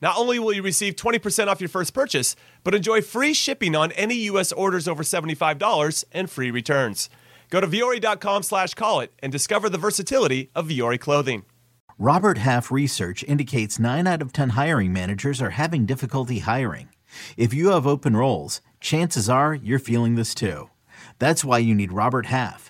Not only will you receive 20% off your first purchase, but enjoy free shipping on any U.S. orders over $75 and free returns. Go to Vuori.com slash call it and discover the versatility of Vuori clothing. Robert Half research indicates 9 out of 10 hiring managers are having difficulty hiring. If you have open roles, chances are you're feeling this too. That's why you need Robert Half.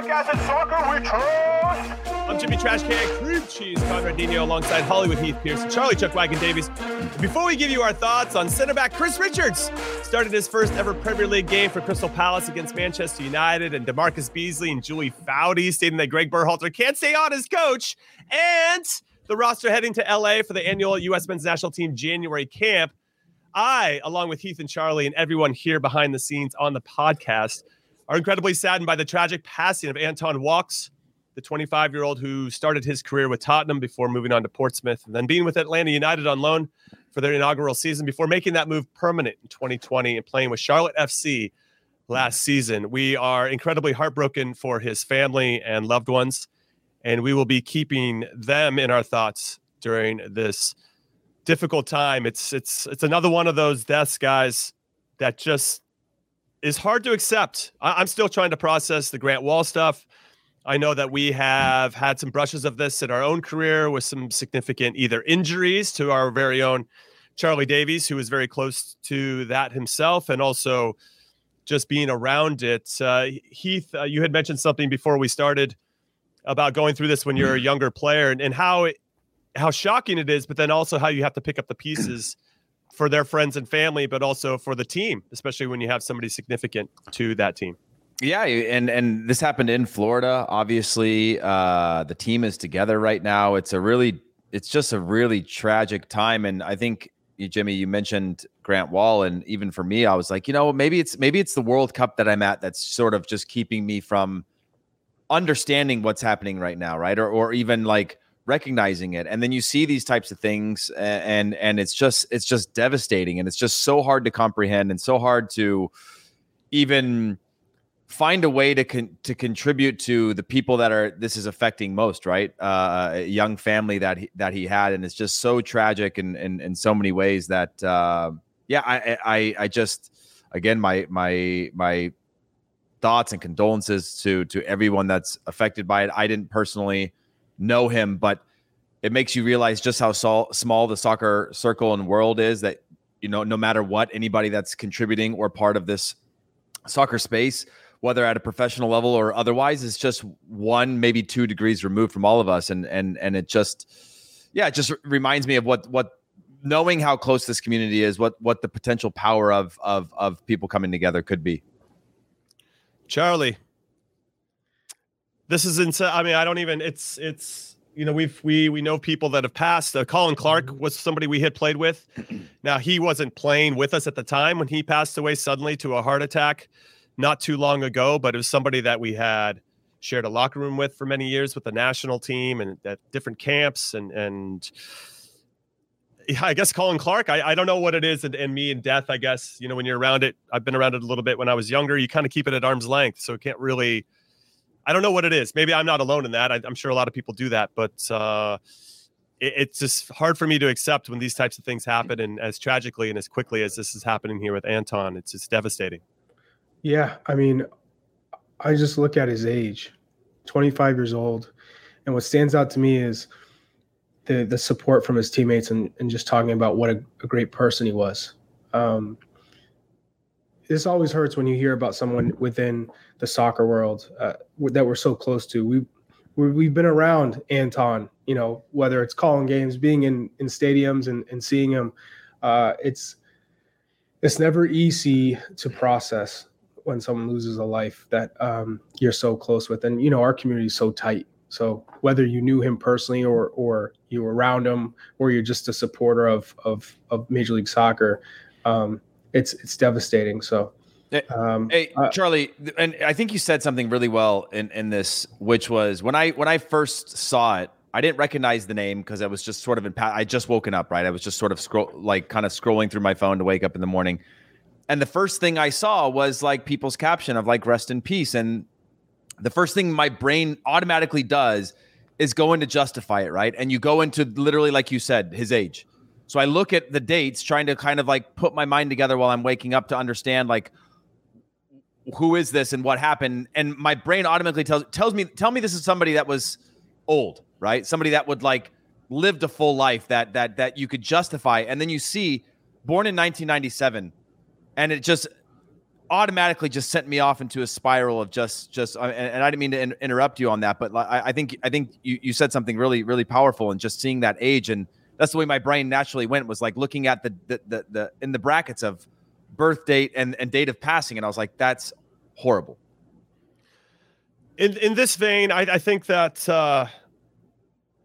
Podcast, and Soccer We Trust. I'm Jimmy Trash Can, Cream Cheese, Conrad Dino, alongside Hollywood Heath Pearce, Charlie Chuck Wagon Davies. Before we give you our thoughts on center back Chris Richards, started his first ever Premier League game for Crystal Palace against Manchester United, and DaMarcus Beasley and Julie Foudy stating that Greg Berhalter can't stay on as coach, and the roster heading to LA for the annual U.S. men's national team January camp. I, along with Heath and Charlie and everyone here behind the scenes on the podcast, are incredibly saddened by the tragic passing of Anton Walkes, the 25 year old who started his career with Tottenham before moving on to Portsmouth and then being with Atlanta United on loan for their inaugural season before making that move permanent in 2020 and playing with Charlotte FC last season. We are incredibly heartbroken for his family and loved ones, and we will be keeping them in our thoughts during this difficult time. It's it's it's another one of those deaths, guys, that just is hard to accept. I, am still trying to process the Grant Wahl stuff. I know that we have had some brushes of this in our own career with some significant either injuries to our very own Charlie Davies, who was very close to that himself, and also just being around it. Uh, Heath, uh, you had mentioned something before we started about going through this when you're a younger player and, and how it, how shocking it is, but then also how you have to pick up the pieces for their friends and family, but also for the team, especially when you have somebody significant to that team. Yeah, and and this happened in Florida. Obviously, uh, the team is together right now. It's a really, it's just a really tragic time, and I think Jimmy, you mentioned Grant Wahl, and even for me, I was like, you know, maybe it's maybe it's the World Cup that I'm at that's sort of just keeping me from understanding what's happening right now, right? Or or even like recognizing it. And then you see these types of things and and it's just it's just devastating. And it's just so hard to comprehend and so hard to even find a way to con- to contribute to the people that are this is affecting most right? Uh, a young family that he, that he had. And it's just so tragic in in, in so many ways that uh, yeah I, I i just again my my my thoughts and condolences to to everyone that's affected by it. I didn't personally know him, but it makes you realize just how small the soccer circle and world is that, you know, no matter what, anybody that's contributing or part of this soccer space, whether at a professional level or otherwise, is just one, maybe two degrees removed from all of us. And, and, and it just, yeah, it just reminds me of what, what, knowing how close this community is, what, what the potential power of, of, of people coming together could be. Charlie, this is insane. I mean, I don't even. It's it's you know we've we we know people that have passed. Uh, Colin Clark Mm-hmm. was somebody we had played with. Now he wasn't playing with us at the time when he passed away suddenly to a heart attack, not too long ago. But it was somebody that we had shared a locker room with for many years with the national team and at different camps and and yeah, I guess Colin Clark. I, I don't know what it is and, in, me and death. I guess you know when you're around it. I've been around it a little bit when I was younger. You kind of keep it at arm's length, so it can't really. I don't know what it is. Maybe I'm not alone in that. I, am sure a lot of people do that, but uh, it, it's just hard for me to accept when these types of things happen, and as tragically and as quickly as this is happening here with Anton, it's just devastating. Yeah, I mean, I just look at his age, 25 years old, and what stands out to me is the the support from his teammates and, and just talking about what a, a great person he was. Um, this always hurts when you hear about someone within the soccer world uh, that we're so close to. We, we have been around Anton, you know, whether it's calling games, being in in stadiums, and and seeing him. Uh, it's it's never easy to process when someone loses a life that um, you're so close with, and you know our community is so tight. So whether you knew him personally or or you were around him or you're just a supporter of of, of Major League Soccer, um, it's it's devastating. So. Um, hey uh, Charlie, and I think you said something really well in, in this, which was when I when I first saw it, I didn't recognize the name because I was just sort of in. I just woken up, right? I was just sort of scroll, like kind of scrolling through my phone to wake up in the morning, and the first thing I saw was like people's caption of like "rest in peace," and the first thing my brain automatically does is go into justify it, right? And you go into literally, like you said, his age. So I look at the dates, trying to kind of like put my mind together while I'm waking up to understand like who is this and what happened. And my brain automatically tells tells me, tell me this is somebody that was old, right? Somebody that would like lived a full life that that that you could justify. And then you see born in 1997, and it just automatically just sent me off into a spiral of just just uh, and, I didn't mean to in, interrupt you on that, but I, I think I think you, you said something really really powerful and just seeing that age and that's the way my brain naturally went was like looking at the the the, the in the brackets of birth date and, and date of passing and I was like that's horrible. In in this vein, I, I think that uh,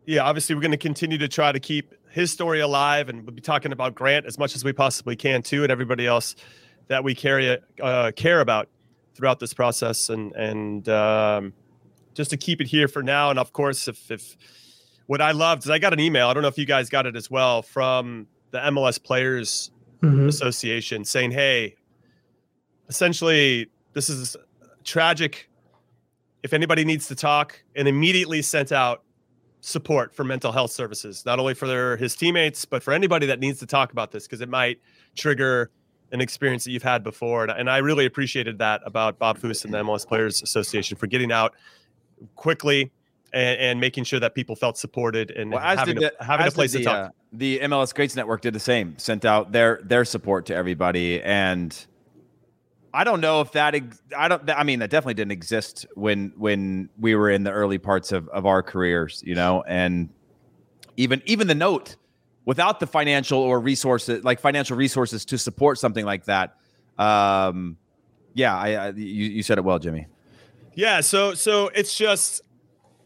yeah, obviously we're going to continue to try to keep his story alive and we'll be talking about Grant as much as we possibly can too and everybody else that we carry uh, care about throughout this process, and and um, just to keep it here for now. And of course, if if what I loved is I got an email. I don't know if you guys got it as well from the MLS Players mm-hmm. Association saying, "Hey, essentially, this is tragic. If anybody needs to talk, and immediately sent out support for mental health services, not only for their his teammates, but for anybody that needs to talk about this because it might trigger an experience that you've had before. And, and I really appreciated that about Bob Foose and the MLS Players Association for getting out quickly and, and making sure that people felt supported and well, having, the, a, having a place the, to talk. Uh, the MLS Greats Network did the same, sent out their their support to everybody. And I don't know if that I don't I mean that definitely didn't exist when when we were in the early parts of, of our careers, you know, and even even the note without the financial or resources like financial resources to support something like that um yeah i, I you, you said it well jimmy yeah so so it's just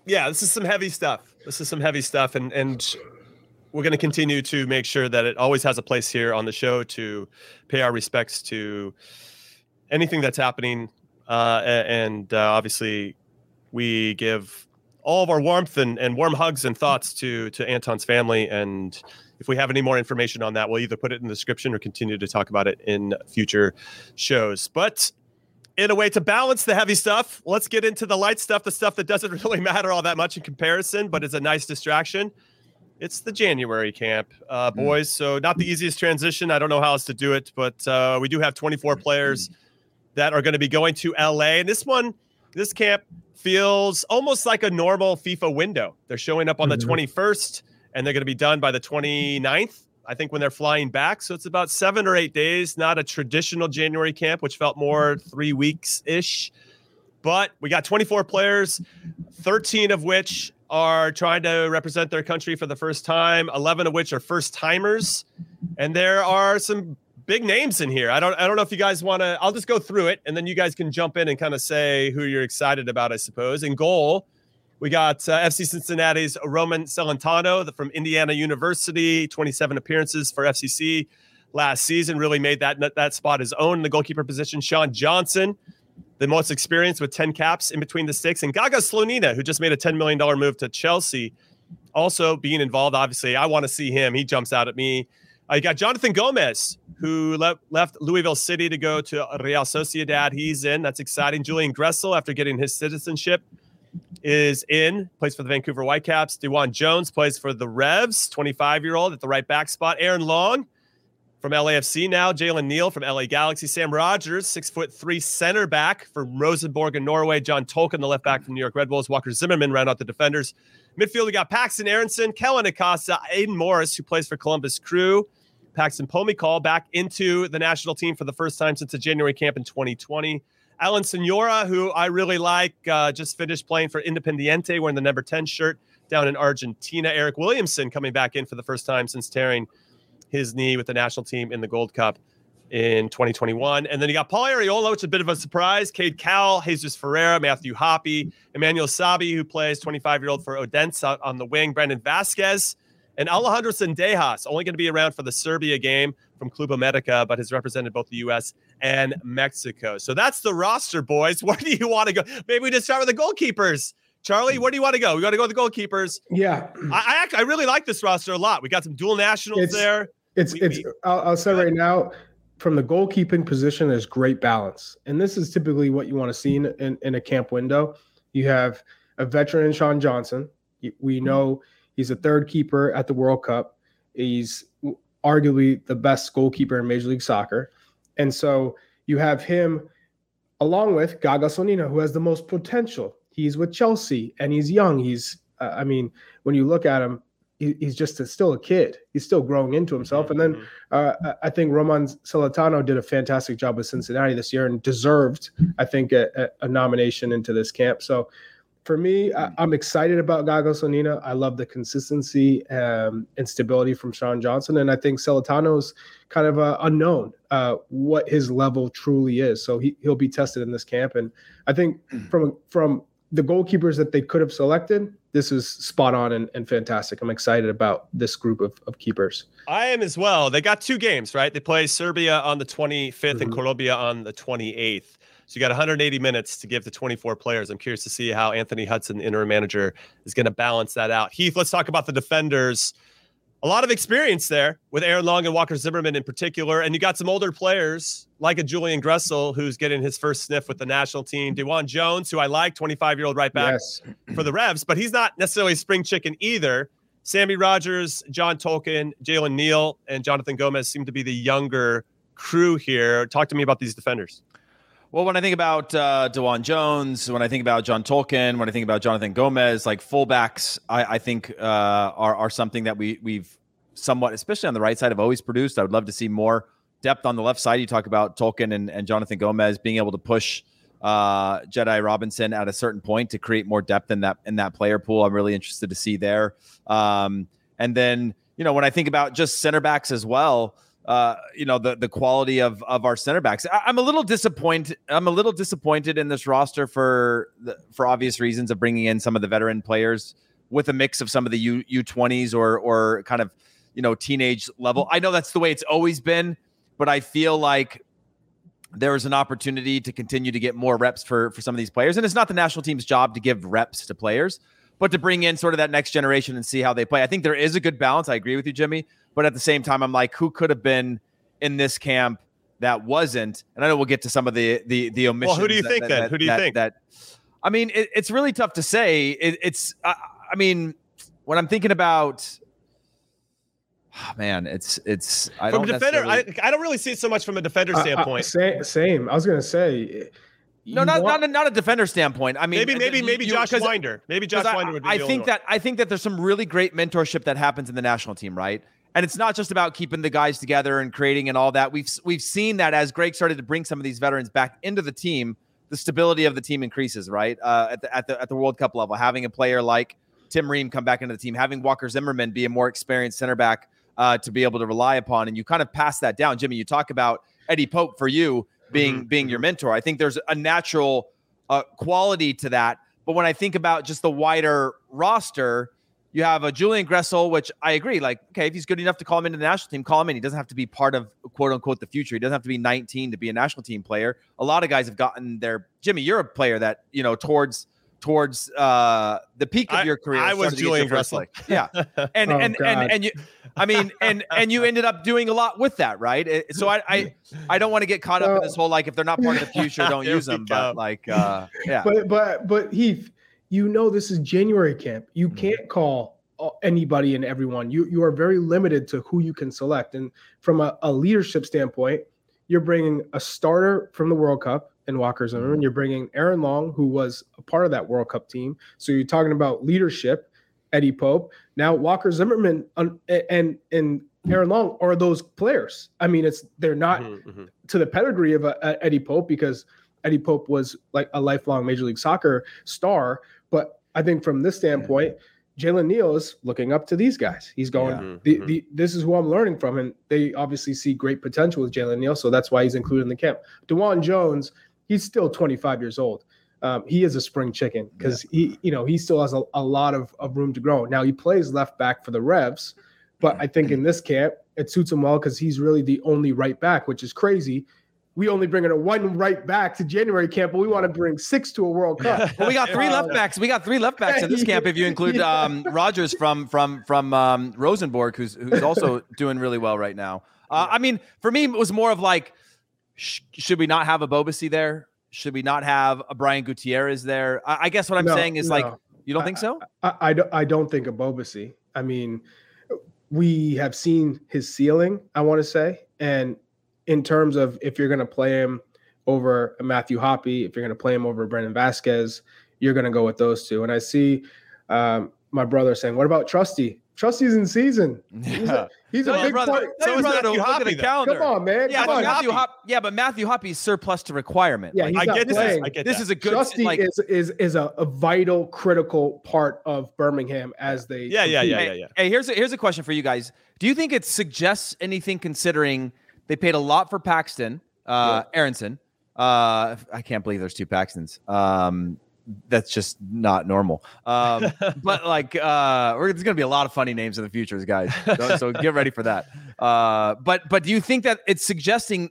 yeah this is some heavy stuff this is some heavy stuff and and we're going to continue to make sure that it always has a place here on the show to pay our respects to anything that's happening uh, and uh, obviously we give all of our warmth and, and warm hugs and thoughts to to anton's family and if we have any more information on that, we'll either put it in the description or continue to talk about it in future shows. But in a way to balance the heavy stuff, let's get into the light stuff, the stuff that doesn't really matter all that much in comparison, but is a nice distraction. It's the January camp, uh, hmm. boys. So, not the easiest transition. I don't know how else to do it, but uh, we do have 24 players that are going to be going to LA. And this one, this camp feels almost like a normal FIFA window. They're showing up on mm-hmm. the 21st and they're going to be done by the 29th. I think when they're flying back. So it's about seven or eight days, not a traditional January camp, which felt more mm-hmm. three weeks ish. But we got 24 players, 13 of which are trying to represent their country for the first time, 11 of which are first timers. And there are some big names in here. I don't I don't know if you guys want to I'll just go through it and then you guys can jump in and kind of say who you're excited about, I suppose. And goal, we got uh, FC Cincinnati's Roman Celentano from Indiana University, 27 appearances for FCC last season, really made that that spot his own in the goalkeeper position. Sean Johnson, the most experienced with 10 caps in between the sticks, and Gaga Slonina, who just made a $10 million move to Chelsea also being involved. Obviously, I want to see him. He jumps out at me. I got Jonathan Gomez, who le- left Louisville City to go to Real Sociedad. He's in. That's exciting. Julian Gressel, after getting his citizenship, is in. Plays for the Vancouver Whitecaps. DeJuan Jones plays for the Revs, 25 year old at the right back spot. Aaron Long from LAFC now. Jalen Neal from LA Galaxy. Sam Rogers, six foot three center back from Rosenborg in Norway. John Tolkin, the left back from New York Red Bulls. Walker Zimmerman round out the defenders. Midfield, we got Paxten Aaronson, Kellyn Acosta, Aidan Morris, who plays for Columbus Crew. Paxton Pomykal back into the national team for the first time since the January camp in 2020. Alan Sonora, who I really like, uh, just finished playing for Independiente, wearing the number 10 shirt down in Argentina. Eric Williamson coming back in for the first time since tearing his knee with the national team in the Gold Cup in 2021. And then you got Paul Arriola, which is a bit of a surprise. Cade Cowell, Jesus Ferreira, Matthew Hoppe, Emmanuel Sabbi, who plays 25 year old for Odense on the wing, Brandon Vazquez, and Alejandro Zendejas, only going to be around for the Serbia game from Club America, but has represented both the U.S. and Mexico. So that's the roster, boys. Where do you want to go? Maybe we just start with the goalkeepers. Charlie, mm. where do you want to go? We got to go with the goalkeepers. Yeah, I, I, I really like this roster a lot. We got some dual nationals It's- there. It's We- it's. we- I'll, I'll say right now, from the goalkeeping position, there's great balance, and this is typically what you want to see in, in, in a camp window. You have a veteran, Sean Johnson. We mm. know he's a third keeper at the World Cup. He's arguably the best goalkeeper in Major League Soccer, and so you have him along with Gaga Slonina, who has the most potential. He's with Chelsea, and he's young. He's, uh, I mean, when you look at him, he, he's just a, still a kid. He's still growing into himself. And then uh, I- think Roman Celentano did a fantastic job with Cincinnati this year and deserved, I think, a- a nomination into this camp. So for me, I, I'm excited about Gaga Slonina. I love the consistency um, and stability from Sean Johnson. And I think Celentano's kind of uh, unknown uh, what his level truly is. So he, he'll be tested in this camp. And I think from from the goalkeepers that they could have selected, this is spot on and, and fantastic. I'm excited about this group of, of keepers. I am as well. They got two games, right? They play Serbia on the 25th and Mhm. Colombia on the 28th. So you got 180 minutes to give to 24 players. I'm curious to see how Anthony Hudson, the interim manager, is going to balance that out. Heath, let's talk about the defenders. A lot of experience there with Aaron Long and Walker Zimmerman in particular. And you got some older players like a Julian Gressel, who's getting his first sniff with the national team. DeJuan Jones, who I like, 25 year old right back Yes. for the Revs, but he's not necessarily spring chicken either. Sammy Rogers, John Tolkin, Jalen Neal, and Jonathan Gomez seem to be the younger crew here. Talk to me about these defenders. Well, when I think about uh, DeJuan Jones, when I think about John Tolkin, when I think about Jonathan Gomez, like fullbacks, I, I think uh, are are something that we we've somewhat, especially on the right side, have always produced. I would love to see more depth on the left side. You talk about Tolkin and, and Jonathan Gomez being able to push uh, Jedi Robinson at a certain point to create more depth in that in that player pool. I'm really interested to see there. Um, and then you know when I think about just center backs as well uh, you know the the quality of of our center backs. I, I'm a little disappointed. I'm a little disappointed in this roster for the, for obvious reasons of bringing in some of the veteran players with a mix of some of the U U20s or or kind of you know teenage level. I know that's the way it's always been, but I feel like there is an opportunity to continue to get more reps for for some of these players, and it's not the national team's job to give reps to players. But to bring in sort of that next generation and see how they play, I think there is a good balance. I agree with you, Jimmy. But at the same time, I'm like, who could have been in this camp that wasn't? And I know we'll get to some of the the the omissions. Well, who do you that- think that- then? that- Who do you that- think? That I mean, it, it's really tough to say. It, it's I, I mean, when I'm thinking about, man, it's it's I From a don't defender, necessarily- I, I don't really see it so much from a defender Uh, uh, standpoint. sa- same. I was gonna say. No, not want- not a, not a defender standpoint. I mean, maybe, maybe, you- maybe you- Josh Wynder. Maybe Josh I, Wynder would be. I think that I think that there's some really great mentorship that happens in the national team, right? And it's not just about keeping the guys together and creating and all that. We've we've seen that as Greg started to bring some of these veterans back into the team, the stability of the team increases, right? Uh, at the at the at the World Cup level, having a player like Tim Ream come back into the team, having Walker Zimmerman be a more experienced center back uh, to be able to rely upon, and you kind of pass that down. Jimmy, you talk about Eddie Pope for you being being your mentor. I think there's a natural uh, quality to that. But when I think about just the wider roster, you have a Julian Gressel, which I agree. Like, okay, if he's good enough to call him into the national team, call him in. He doesn't have to be part of quote unquote the future. He doesn't have to be 19 to be a national team player. A lot of guys have gotten their Jimmy. You're a player that you know towards towards uh, the peak of I- your career. I was started to get your Julian Gressel. Yeah, and Oh, and, God. and and you, I mean, and and you ended up doing a lot with that, right? So I I, I don't want to get caught up in this whole like if they're not part of the future, don't use them. But like, uh, yeah, But but but Heath, you know this is January camp. You Mhm. can't call uh, anybody and everyone. You you are very limited to who you can select. And from a, a leadership standpoint, you're bringing a starter from the World Cup in Walker Zimmerman. You're bringing Aaron Long, who was a part of that World Cup team. So you're talking about leadership. Eddie Pope. Now Walker Zimmerman and and Aaron Long are those players. I mean, it's they're not Mhm, mhm. to the pedigree of uh, Eddie Pope because Eddie Pope was like a lifelong Major League Soccer star. But I think from this standpoint, Jalen Neal is looking up to these guys. He's going, Yeah. The, mhm. the, this is who I'm learning from. And they obviously see great potential with Jalen Neal. So that's why he's included in the camp. DeJuan Jones, he's still 25 years old. Um, he is a spring chicken because he, you know, he still has a, a lot of, of room to grow. Now he plays left back for the Revs, but I think in this camp it suits him well because he's really the only right back, which is crazy. We only bring in a one right back to January camp, but we want to bring six to a World Cup. Well, we got three left backs. We got three left backs in this camp. If you include Yeah. um, Rogers from from from um, Rosenborg, who's who's also doing really well right now. Uh, I mean, for me, it was more of like, sh- should we not have a Bobasi there? Should we not have a Brian Gutierrez there? I, I guess what I'm No, saying is like, you don't think so? I, I, don't, I don't think. I mean, we have seen his ceiling, I want to say. And in terms of if you're going to play him over Matthew Hoppe, if you're going to play him over Brandon Vazquez, you're going to go with those two. And I see um, my brother saying, What about Trusty? Trusty's in season. He's a, he's So a big brother, part. so so your brother Matthew look at Hoppe, the calendar. Come on, man. Yeah, Come on. Matthew Hoppe. Hop, yeah, but Matthew Hoppe's surplus to requirement. Yeah, Like, he's I not get this. playing. I get this that. is a good Trusty like. is is is a, a vital, critical part of Birmingham as they Yeah, yeah, yeah, yeah, yeah. Hey, here's a, here's a question for you guys. Do you think it suggests anything considering they paid a lot for Paxton, uh, Aaronson? Uh, I can't believe there's two Paxtons. Um, that's just not normal. Um, but like, uh, we're, there's gonna be a lot of funny names in the futures, guys. So, so get ready for that. Uh, but but do you think that it's suggesting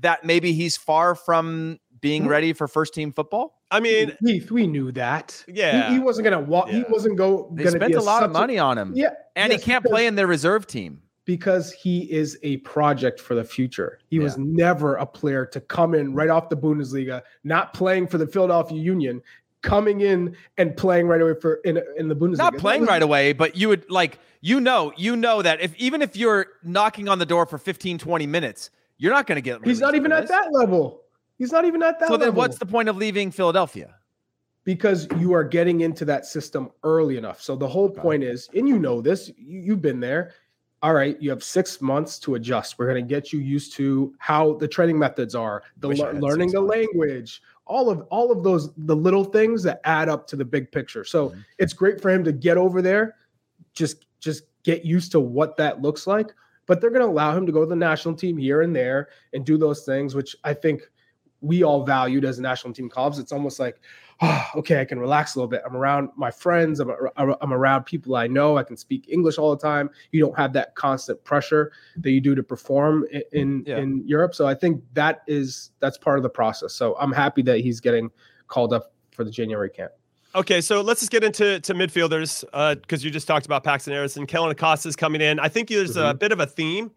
that maybe he's far from being ready for first team football? I mean, Heath, we knew that. Yeah. he, wasn't gonna walk. He wasn't go. They spent be a lot of money on him, Yeah, and yes, he can't because- play in their reserve team. Because he is a project for the future. He was never a player to come in right off the Bundesliga, not playing for the Philadelphia Union, coming in and playing right away for in in the Bundesliga. not playing was- right away, but you would like you know, you know that if even if you're knocking on the door for 15 20 minutes, you're not going to get He's not even at that level. He's not even at that So level. then what's the point of leaving Philadelphia? because you are getting into that system early enough. So the whole point is, and you know this, you, you've been there. All right, you have six months to adjust. We're going to get you used to how the training methods are, the Wish I lear- had learning the months. language, all of all of those the little things that add up to the big picture. So Mm-hmm. it's great for him to get over there, just just get used to what that looks like. But they're going to allow him to go to the national team here and there and do those things, which I think we all valued as national team clubs. It's almost like, oh, okay, I can relax a little bit. I'm around my friends. I'm, I'm around people I know. I can speak English all the time. You don't have that constant pressure that you do to perform in in, Yeah. in Europe. So I think that is that's part of the process. So I'm happy that he's getting called up for the January camp. Okay, so let's just get into to midfielders uh, because you just talked about Paxten Aaronson. Kellyn Acosta is coming in. I think there's a mm-hmm. bit of a theme,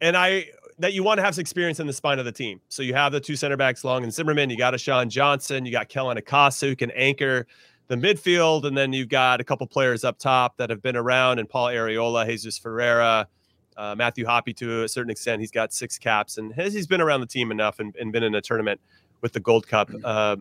and I that you want to have some experience in the spine of the team. So you have the two center backs, Long and Zimmerman. You got a Sean Johnson. You got Kellyn Acosta who can anchor the midfield, and then you've got a couple players up top that have been around, and Paul Arriola, Jesus Ferreira. Uh, Matthew Hoppe, to a certain extent, he's got six caps, and has, he's been around the team enough and, and been in a tournament with the Gold Cup uh,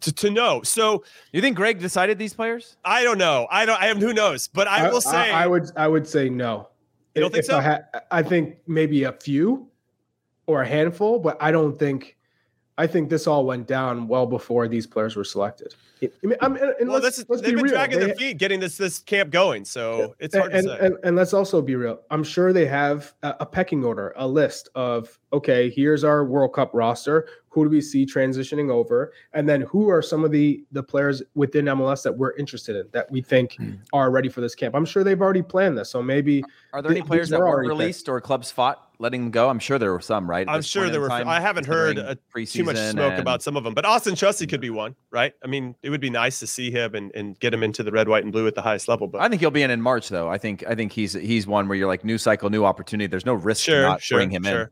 to, to know. So You think Greg decided these players? I don't know. I don't. I am. Who knows? But I, will say. I, would I would say no. You don't think If I so? I think maybe a few or a handful, but I don't think. I think this all went down well before these players were selected. I mean, I'm, and well, let's, this, let's they've be been real. dragging They- their feet getting this this camp going. So it's hard and, to say. and, and let's also be real. I'm sure they have a, a pecking order, a list of okay, here's our World Cup roster. Who do we see transitioning over, and then who are some of the the players within MLS that we're interested in that we think hmm. are ready for this camp? I'm sure they've already planned this. So maybe Are there any players that were weren't picked. released or clubs fought letting them go? I'm sure there were some, right? I'm sure there were. I haven't heard uh, too much smoke and... about some of them, but Austin Trusty could be one, right? I mean, it would be nice to see him and, and get him into the red, white, and blue at the highest level. But I think he'll be in in March, though. I think I think he's he's one where you're like new cycle, new opportunity. There's no risk sure, to not sure, bring him sure. in.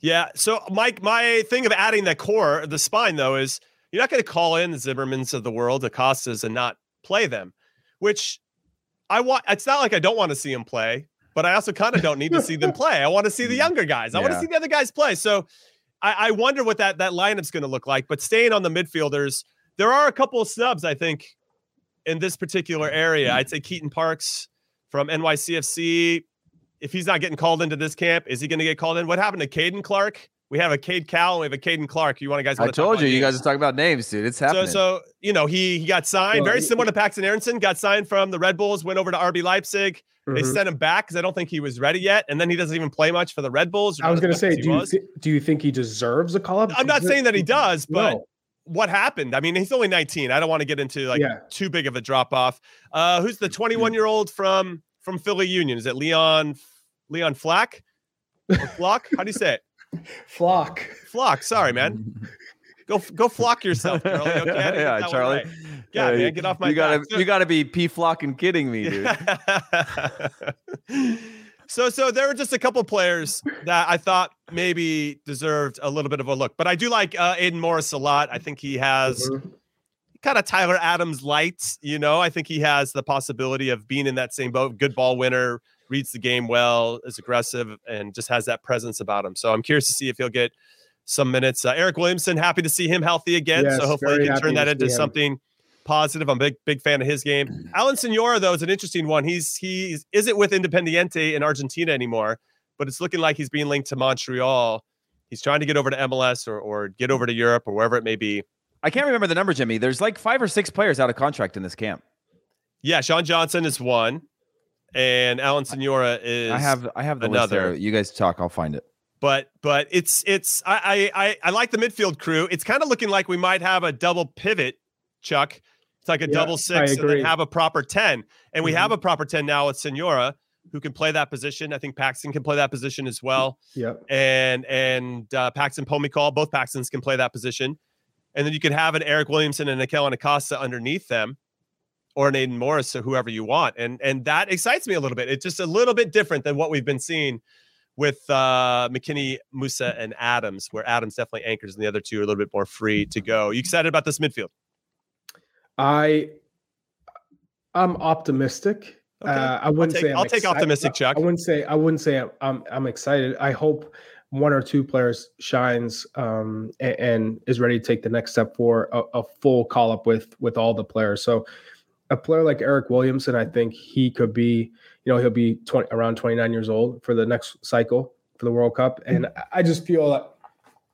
Yeah. So, Mike, my thing of adding the core, the spine, though, is you're not going to call in the Zimmermans of the world, Acostas, and not play them, which I want. It's not like I don't want to see him play, but I also kind of don't need to see them play. I want to see the mm. younger guys. I want to see the other guys play. So, I, I wonder what that that lineup's going to look like. But staying on the midfielders, there are a couple of snubs, I think, in this particular area. I'd say Keaton Parks from NYCFC if he's not getting called into this camp, is he going to get called in? What happened to Caden Clark? We have a Cade Cowell, we have a Caden Clark. You want to guys? I told you, you guys are talking about names, dude. It's happening. So, so you know, he he got signed, well, very similar to Paxten Aaronson. Got signed from the Red Bulls, went over to RB Leipzig. Mm-hmm. They sent him back because I don't think he was ready yet, and then he doesn't even play much for the Red Bulls. I was going to say, do you th- do you think he deserves a call up? I'm not saying that he does, but. No what happened? I mean, he's only 19. I don't want to get into like yeah. too big of a drop off. Uh, who's the 21 year old from from Philly Union? Is it Leon Leon Flack? Flock? How do you say it? Flock. Flock. Sorry, man. Go go flock yourself, Charlie. Okay? yeah, Charlie. Right. Yeah, man, get off my. You gotta back. you gotta be p flocking kidding me, dude. so so there were just a couple players that I thought maybe deserved a little bit of a look, but I do like uh, Aidan Morris a lot. I think he has. Mm-hmm. Kind of Tyler Adams lights, you know. I think he has the possibility of being in that same boat. Good ball winner, reads the game well, is aggressive, and just has that presence about him. So I'm curious to see if he'll get some minutes. Uh, Eric Williamson, happy to see him healthy again. Yes, so hopefully he can turn that into something positive. I'm a big, big fan of his game. Alan Sonora, though, is an interesting one. He's he isn't with Independiente in Argentina anymore, but it's looking like he's being linked to Montreal. He's trying to get over to MLS or or get over to Europe or wherever it may be. I can't remember the number, Jimmy. There's like five or six players out of contract in this camp. Yeah, Sean Johnson is one and Alan Sonora is. I have I have the another. You guys talk. I'll find it. But but it's it's I I I like the midfield crew. It's kind of looking like we might have a double pivot, Chuck. It's like a yeah, double six and then have a proper ten. And we mm-hmm. have a proper ten now with Sonora who can play that position. I think Paxton can play that position as well. Yeah. And and uh, Paxton Pomykal, both Paxtons can play that position. And then you could have an Eric Williamson and Mikel Acosta underneath them or an Aidan Morris or whoever you want. And and that excites me a little bit. It's just a little bit different than what we've been seeing with uh, McKennie, Musah, and Adams, where Adams definitely anchors and the other two are a little bit more free to go. You excited about this midfield? I I'm optimistic. Okay. Uh, I wouldn't I'll take, say i will take optimistic, Chuck. I wouldn't say I wouldn't say I'm I'm excited. I hope one or two players shines um, and, and, is ready to take the next step for a, a full call up with with all the players. So a player like Eric Williamson, I think he could be, you know, he'll be 20, around 29 years old for the next cycle for the World Cup. And mm-hmm. I just feel that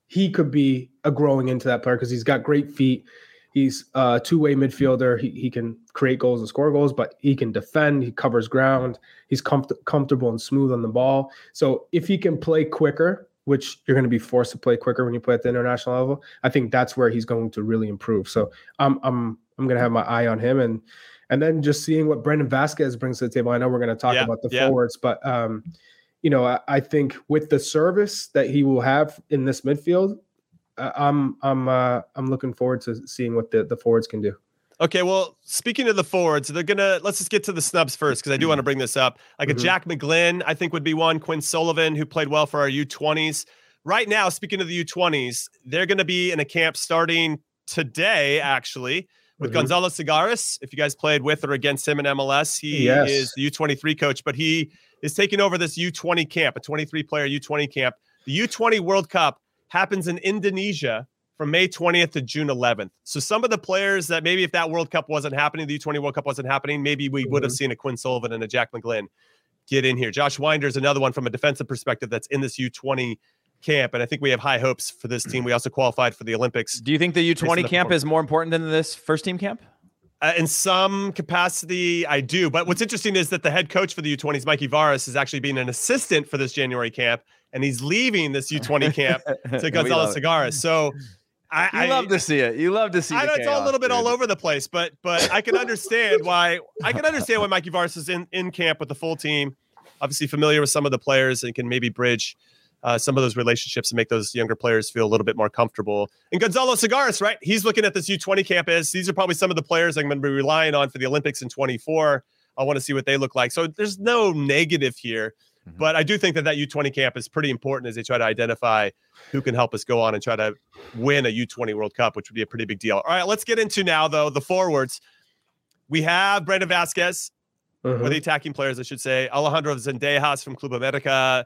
he could be a growing into that player because he's got great feet. He's a two-way midfielder. He, he can create goals and score goals, but he can defend. He covers ground. He's comf- comfortable and smooth on the ball. So if he can play quicker, which you're going to be forced to play quicker when you play at the international level, I think that's where he's going to really improve. So I'm I'm I'm going to have my eye on him and and then just seeing what Brandon Vazquez brings to the table. I know we're going to talk yeah, about the yeah. forwards, but um, you know, I, I, think with the service that he will have in this midfield, uh, I'm I'm uh, I'm looking forward to seeing what the the forwards can do. Okay, well, speaking of the forwards, they're gonna let's just get to the snubs first because I do want to bring this up. Like mm-hmm. a Jack McGlynn, I think would be one. Quinn Sullivan, who played well for our U20s. Right now, speaking of the U20s, they're going to be in a camp starting today, actually with mm-hmm. Gonzalo Segares. If you guys played with or against him in MLS, he yes. is the U23 coach, but he is taking over this U20 camp, a 23 player U20 camp. The U20 World Cup happens in Indonesia from May 20th to June 11th. So some of the players that maybe if that World Cup wasn't happening, the U20 World Cup wasn't happening, maybe we mm-hmm. would have mm-hmm. seen a Quinn Sullivan and a Jack McGlynn get in here. Josh Wynder is another one from a defensive perspective that's in this U20 camp, and I think we have high hopes for this team. We also qualified for the Olympics. Do you think the U20 camp is more important than this first team camp? Uh, in some capacity, I do. But what's interesting is that the head coach for the U20s, Mikey Varas, is actually being an assistant for this January camp, and he's leaving this U20 camp to Gonzalo Segares. So. I, you love to see it. You love to see. It. I know it's all a little bit dude. all over the place, but but I can understand why I can understand why Mikey Varas is in in camp with the full team obviously familiar with some of the players and can maybe bridge uh, some of those relationships and make those younger players feel a little bit more comfortable. And Gonzalo Segares, right? He's looking at this U20 campus. These are probably some of the players I'm going to be relying on for the Olympics in 24. I want to see what they look like. So there's no negative here. Mm-hmm. But I do think that that U20 camp is pretty important as they try to identify who can help us go on and try to win a U20 World Cup, which would be a pretty big deal. All right, let's get into now, though, the forwards. We have Brandon Vazquez, mm-hmm. or the attacking players, I should say. Alejandro Zendejas from Club America.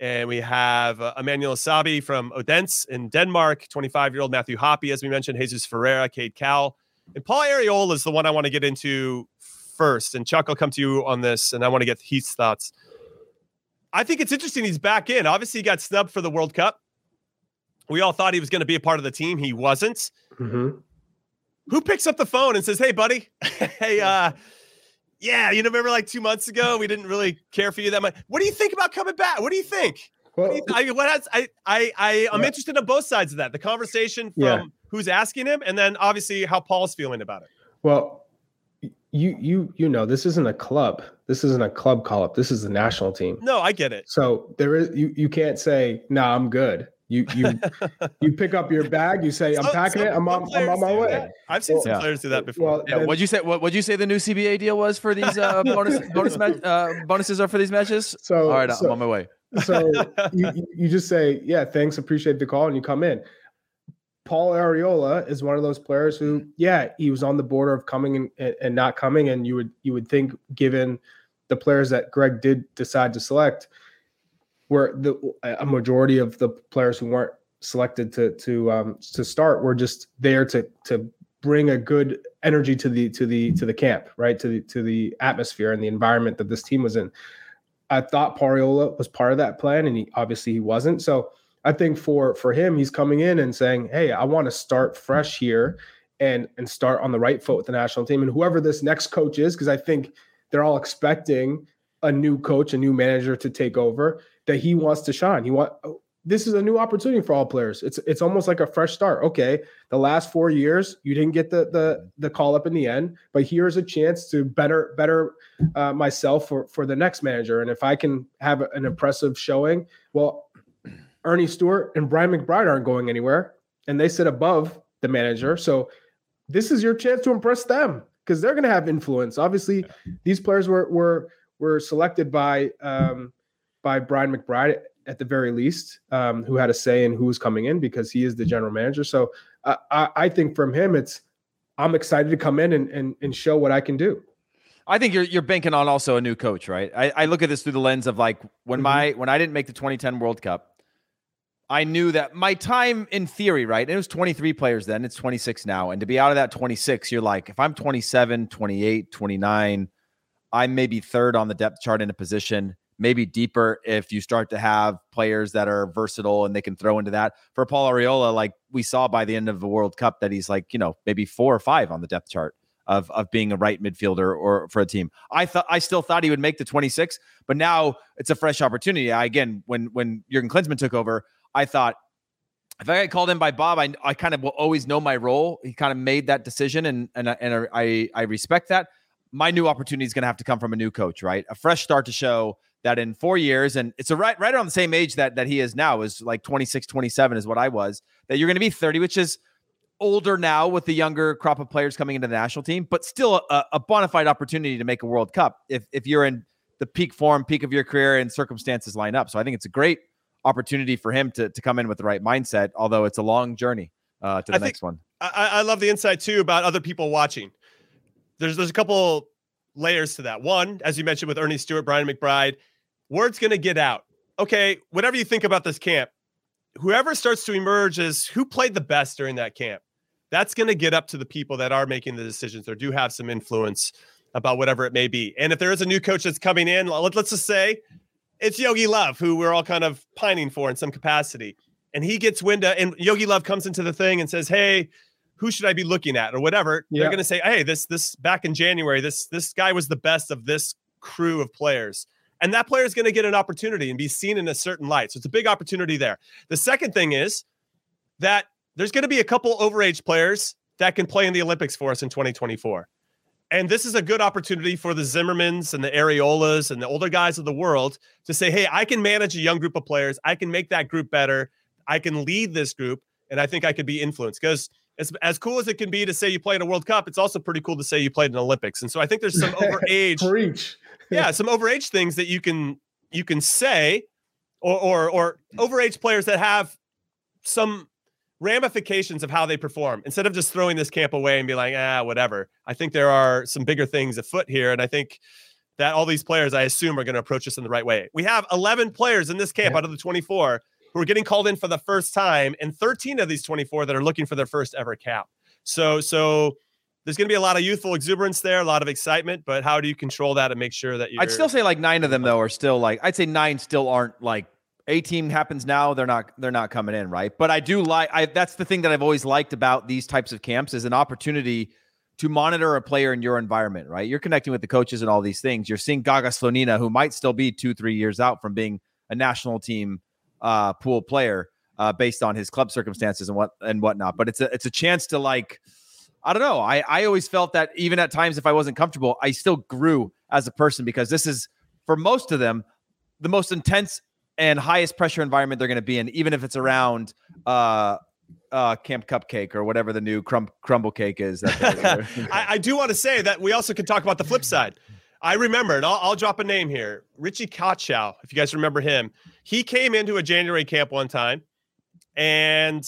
And we have uh, Emmanuel Sabbi from Odense in Denmark, 25 year old Matthew Hoppe, as we mentioned, Jesus Ferreira, Cade Cowell. And Paul Arriola is the one I want to get into first. And Chuck, I'll come to you on this, and I want to get Heath's thoughts. I think it's interesting he's back in. Obviously, he got snubbed for the World Cup. We all thought he was going to be a part of the team. He wasn't. Mm-hmm. Who picks up the phone and says, "Hey, buddy, hey, uh, yeah, you remember like two months ago we didn't really care for you that much. What do you think about coming back? What do you think?" Well, what, you I, what has, I, I, I, I'm yeah. interested in both sides of that. The conversation from yeah. who's asking him, and then obviously how Paul's feeling about it. Well, you you you know this isn't a club this isn't a club call up this is the national team no i get it so there is you you can't say no nah, i'm good you you you pick up your bag you say i'm so, packing it i'm on, I'm on my way. that. i've seen well, some yeah. players do that before. well, yeah, what'd you say what would you say the new cba deal was for these uh bonus bonus uh, bonuses are for these matches? So all right so, i'm on my way. so you, you just say yeah thanks appreciate the call and you come in. Paul Arriola is one of those players who, yeah, he was on the border of coming and, and not coming, and you would you would think, given the players that Greg did decide to select, where the a majority of the players who weren't selected to to um, to start were just there to to bring a good energy to the to the to the camp, right? To the to the atmosphere and the environment that this team was in. I thought Pariola was part of that plan, and he obviously he wasn't. So I think for for him, he's coming in and saying, "Hey, I want to start fresh here and and start on the right foot with the national team." And whoever this next coach is, because I think they're all expecting a new coach, a new manager to take over, that he wants to shine. He want this is a new opportunity for all players. It's it's almost like a fresh start. Okay, the last four years you didn't get the the the call up in the end, but here's a chance to better better uh, myself for for the next manager. And if I can have an impressive showing, well, Earnie Stewart and Brian McBride aren't going anywhere, and they sit above the manager. So this is your chance to impress them because they're going to have influence. Obviously, these players were were were selected by um, by Brian McBride at the very least, um, who had a say in who was coming in because he is the general manager. So uh, I, I think from him, it's I'm excited to come in and, and and show what I can do. I think you're you're banking on also a new coach, right? I, I look at this through the lens of like when mm-hmm. my when I didn't make the 2010 World Cup, I knew that my time in theory, right? It was 23 players then, it's 26 now. And to be out of that 26, you're like, if I'm 27, 28, 29, I'm maybe third on the depth chart in a position, maybe deeper if you start to have players that are versatile and they can throw into that. For Paul Arriola, like we saw by the end of the World Cup, that he's like, you know, maybe four or five on the depth chart of of being a right midfielder or for a team. I thought I still thought he would make the 26, but now it's a fresh opportunity. I, again, when when Jurgen Klinsmann took over, I thought if I got called in by Bob, I, I kind of will always know my role. He kind of made that decision, and and and I I respect that. My new opportunity is going to have to come from a new coach, right? A fresh start to show that in four years, and it's a right right around the same age that that he is now, is like 26, 27 is what I was. That you're going to be 30, which is older now with the younger crop of players coming into the national team, but still a, a bona fide opportunity to make a World Cup if if you're in the peak form, peak of your career, and circumstances line up. So I think it's a great opportunity for him to, to come in with the right mindset, although it's a long journey uh, to the I next one. I, I love the insight too about other people watching. There's there's a couple layers to that. One, as you mentioned with Earnie Stewart, Brian McBride, word's going to get out. Okay, whatever you think about this camp, whoever starts to emerge as who played the best during that camp, that's going to get up to the people that are making the decisions or do have some influence about whatever it may be. And if there is a new coach that's coming in, let's just say it's Jogi Löw, who we're all kind of pining for in some capacity. And he gets wind of, and Jogi Löw comes into the thing and says, Hey, who should I be looking at or whatever? Yeah. They're going to say, Hey, this, this back in January, this, this guy was the best of this crew of players. And that player is going to get an opportunity and be seen in a certain light. So it's a big opportunity there. The second thing is that there's going to be a couple overage players that can play in the Olympics for us in 2024. And this is a good opportunity for the Zimmermans and the Arriolas and the older guys of the world to say, hey, I can manage a young group of players. I can make that group better. I can lead this group. And I think I could be influenced because as, as cool as it can be to say you played in a World Cup, it's also pretty cool to say you played in Olympics. And so I think there's some overage. Yeah, some overage things that you can you can say, or or or overage players that have some ramifications of how they perform instead of just throwing this camp away and be like, ah, whatever. I think there are some bigger things afoot here, and I think that all these players, I assume, are going to approach this in the right way. We have 11 players in this camp Yeah. out of the 24 who are getting called in for the first time, and 13 of these 24 that are looking for their first ever cap. So, so there's going to be a lot of youthful exuberance there, a lot of excitement. But how do you control that and make sure that you're? I'd still say like nine of them though are still like I'd say nine still aren't like a team happens now they're not they're not coming in right but I do like I that's the thing that I've always liked about these types of camps is an opportunity to monitor a player in your environment right you're connecting with the coaches and all these things you're seeing Gaga Slonina who might still be two three years out from being a national team uh, pool player uh, based on his club circumstances and what and whatnot but it's a it's a chance to like I don't know. I, I always felt that even at times if I wasn't comfortable, I still grew as a person because this is for most of them the most intense and highest pressure environment they're going to be in, even if it's around uh uh Camp Cupcake or whatever the new crum- crumble cake is. I, I do want to say that we also could talk about the flip side. I remember, and I'll, I'll drop a name here Richie Kotschau, if you guys remember him. He came into a January camp one time and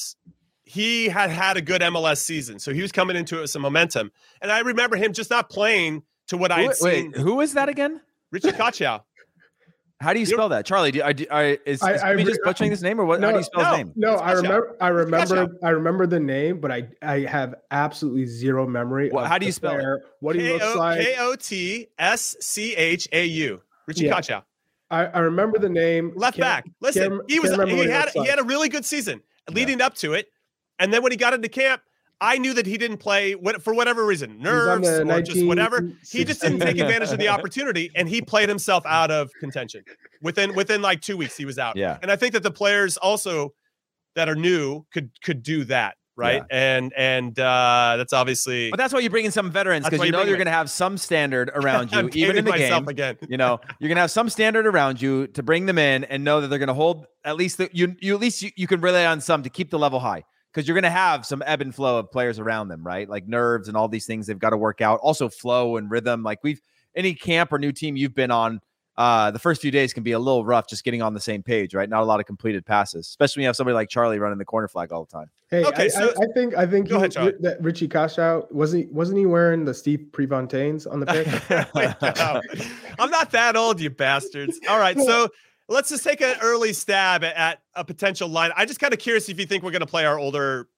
he had had a good MLS season. So he was coming into it with some momentum. And I remember him just not playing to what I had wait, seen. wait, who is that again? Richie Kotschau. How do you You- spell that, Charlie? Do, I, do, I, is, I- is I me just butchering this name, or what? how do you spell no. his name? No, I remember. I remember. I remember the name, but I I have absolutely zero memory. Well, of how do you spell it? player, What he looks like? K O T S C H A U. Richie Yeah. Kotschau. I, I remember the name. left Can't- back. Listen, can't- he was he what he had he had a really good season leading up to it, and then when he got into camp, I knew that he didn't play for whatever reason, He was on nerves the or just whatever. He just didn't take advantage of the opportunity, and he played himself out of contention. Within within like two weeks, he was out. Yeah. and I think that the players also that are new could could do that. Right. Yeah. And and uh that's obviously But that's why you bring in some veterans because you you know you're them going to have some standard around you, even in the myself game. again. you know you're gonna have some standard around you to bring them in and know that they're gonna hold at least the, you you at least you, you can rely on some to keep the level high because you're gonna have some ebb and flow of players around them right like nerves and all these things they've got to work out also flow and rhythm like we've any camp or new team you've been on uh the first few days can be a little rough just getting on the same page right not a lot of completed passes especially when you have somebody like charlie running the corner flag all the time Hey, Okay, I, so- I, I think I think he- ahead, Charlie. that Richie Kotschau wasn't he, wasn't he wearing the Steve Prefontaines on the pic? No. I'm not that old, you bastards. All right, so let's just take an early stab at, at a potential line. I just kind of curious if you think we're going to play our older,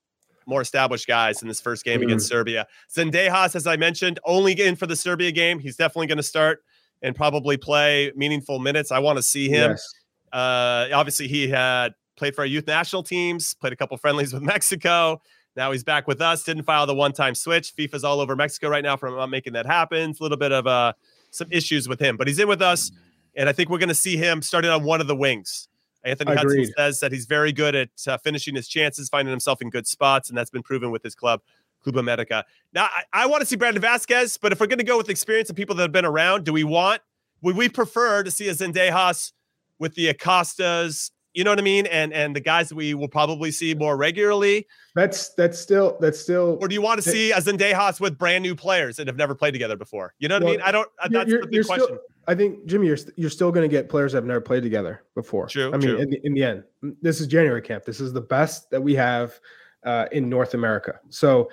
more established guys in this first game against Serbia. Zendejas, as I mentioned, only in for the Serbia game. He's definitely going to start and probably play meaningful minutes. I want to see him. Yes. Uh, obviously, he had played for our youth national teams, played a couple friendlies with Mexico. Now he's back with us. Didn't file the one-time switch. FIFA's all over Mexico right now for not making that happen. It's a little bit of uh, some issues with him, but he's in with us, and I think we're going to see him starting on one of the wings. Anthony Hudson says that he's very good at uh, finishing his chances, finding himself in good spots, and that's been proven with his club, Club America. Now, I, I want to see Brandon Vazquez, but if we're going to go with experience and people that have been around, do we want? Would we prefer to see a Zendejas with the Acostas? You know what I mean? And and the guys that we will probably see more regularly, That's that's still that's still. or do you want to see a Zendejas with brand new players that have never played together before? You know what I mean? I don't. That's you're- the big question. still- I think Jimmy, you're you're still going to get players that have never played together before. True, I mean, true. in the, in the end, this is January camp. This is the best that we have uh, in North America. So,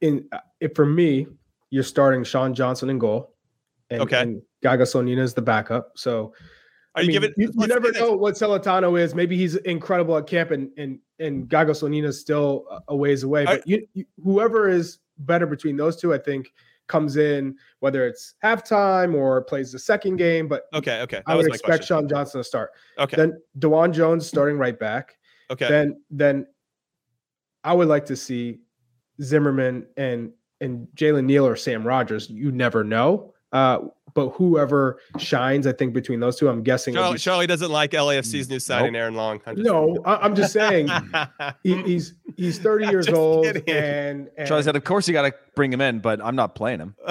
in uh, if for me, you're starting Sean Johnson in goal, and, Okay. and Gaga Slonina is the backup. So, Are I you mean, giving? you, you never know what Celentano is. Maybe he's incredible at camp, and and and Gaga Slonina is still a- ways away. I- But you, you, whoever is better between those two, I think, comes in whether it's halftime or plays the second game. But Okay, okay. That I would expect question. Sean Johnson to start. Okay, Then DeJuan Jones starting right back. okay. Then then I would like to see Zimmerman and and Jalen Neal or Sam Rogers. You never know. Uh, but whoever shines, I think between those two, I'm guessing. Charlie, be- Charlie doesn't like LAFC's new signing, Nope. Aaron Long. I'm just- no, I, I'm just saying he, he's he's 30 years old, and, and Charlie said, "Of course you got to bring him in, but I'm not playing him."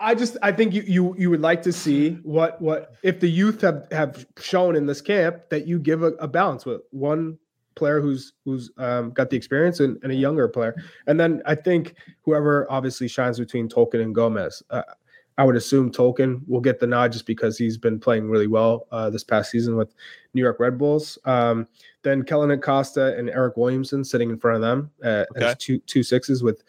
I just I think you you you would like to see what what if the youth have have shown in this camp that you give a, a balance with one player who's who's um, got the experience and, and a younger player, and then I think whoever obviously shines between Tolkin and Gomez. Uh, I would assume Tolkin will get the nod just because he's been playing really well uh, this past season with New York Red Bulls. Um, then Kellyn Acosta and Eryk Williamson sitting in front of them uh, Okay. as two two sixes with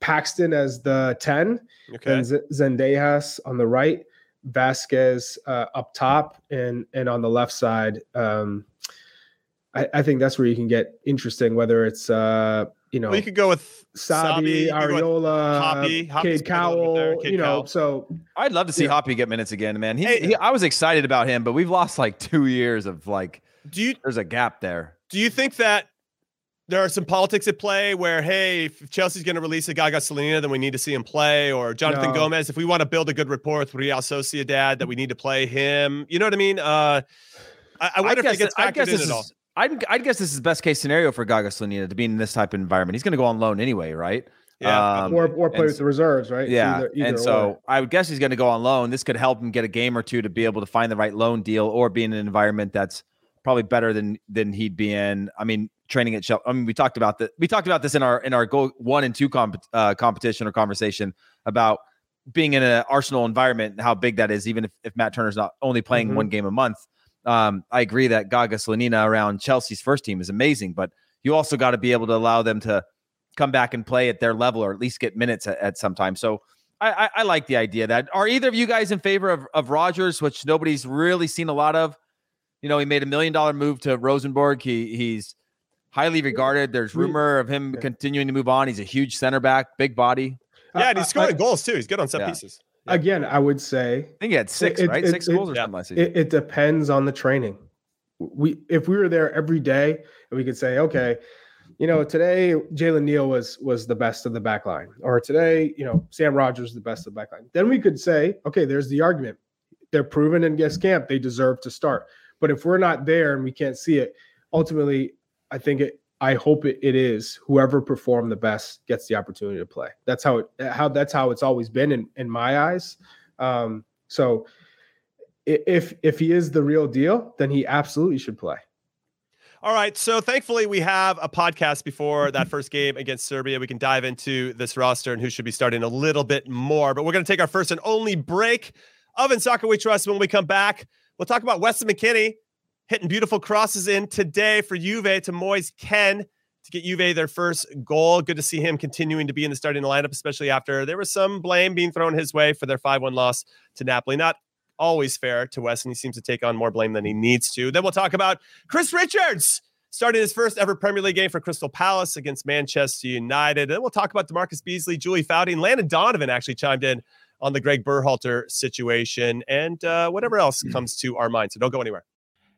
Paxten as the ten okay. and Z- Zendejas on the right, Vazquez uh, up top, and and on the left side. Um, I, I think that's where you can get interesting. Whether it's uh, you know Well, you could go with Sabbi, you could go Arriola, Hoppe. Hoppe's Cade been a little bit there, Cowell, Cade you know. Cowell. So I'd love to see Yeah. Hoppe get minutes again, man. He, Hey- he, I was excited about him, but we've lost like two years of like. do you There's a gap there. do you think that there are some politics at play where hey if chelsea's going to release a guy gaga Slonina, then we need to see him play or jonathan No. gomez if we want to build a good rapport with real sociedad that we need to play him you know what i mean uh i, I wonder if it gets I factored guess in at all I'd, I'd guess this is the best case scenario for Gaga Slonina to be in this type of environment. He's going to go on loan anyway, right? yeah Um, or or play and with the reserves, right? Yeah, either- either and or. so I would guess he's going to go on loan. This could help him get a game or two to be able to find the right loan deal or be in an environment that's probably better than than he'd be in. I mean, training at Chelsea. I mean, we talked about that. We talked about this in our in our goal one and two comp, uh, competition or conversation about being in an Arsenal environment and how big that is. Even if, if Matt Turner's not only playing Mhm. one game a month, um, I agree that Gaga Slonina around Chelsea's first team is amazing, but you also got to be able to allow them to come back and play at their level or at least get minutes at, at some time. So I, I, I like the idea that are either of you guys in favor of, of Rogers, which nobody's really seen a lot of. You know, he made a million dollar move to Rosenborg. He he's highly regarded. There's rumor of him continuing to move on. He's a huge center back, big body. yeah and he's scoring I- goals too he's good on set Yeah. pieces again, I would say I think he had six, it- right? it- six it- goals or something last season. it, it depends on the training. We if we were there every day and we could say, okay, you know, today Jalen Neal was was the best of the back line, or today, you know, Sam Rogers the best of the back line. Then we could say, okay, there's the argument. They're proven in guest camp, they deserve to start. But if we're not there and we can't see it, ultimately, I think it I hope it, it is whoever performed the best gets the opportunity to play. That's how it how that's how it's always been in, in my eyes. Um, so if if he is the real deal, then he absolutely should play. All right. So thankfully, we have a podcast before that first game against Serbia. We can dive into this roster and who should be starting a little bit more. But we're going to take our first and only break of In Soccer We Trust. When we come back, we'll talk about Weston McKennie hitting beautiful crosses in today for Juve to Moise Kean to get Juve their first goal. Good to see him continuing to be in the starting lineup, especially after there was some blame being thrown his way for their 5 1 loss to Napoli. Not always fair to Wes, and He seems to take on more blame than he needs to. Then we'll talk about Chris Richards starting his first ever Premier League game for Crystal Palace against Manchester United. Then we'll talk about DaMarcus Beasley, Julie Foudy, and Landon Donovan actually chimed in on the Greg Berhalter situation and uh, whatever else comes to our mind. So don't go anywhere.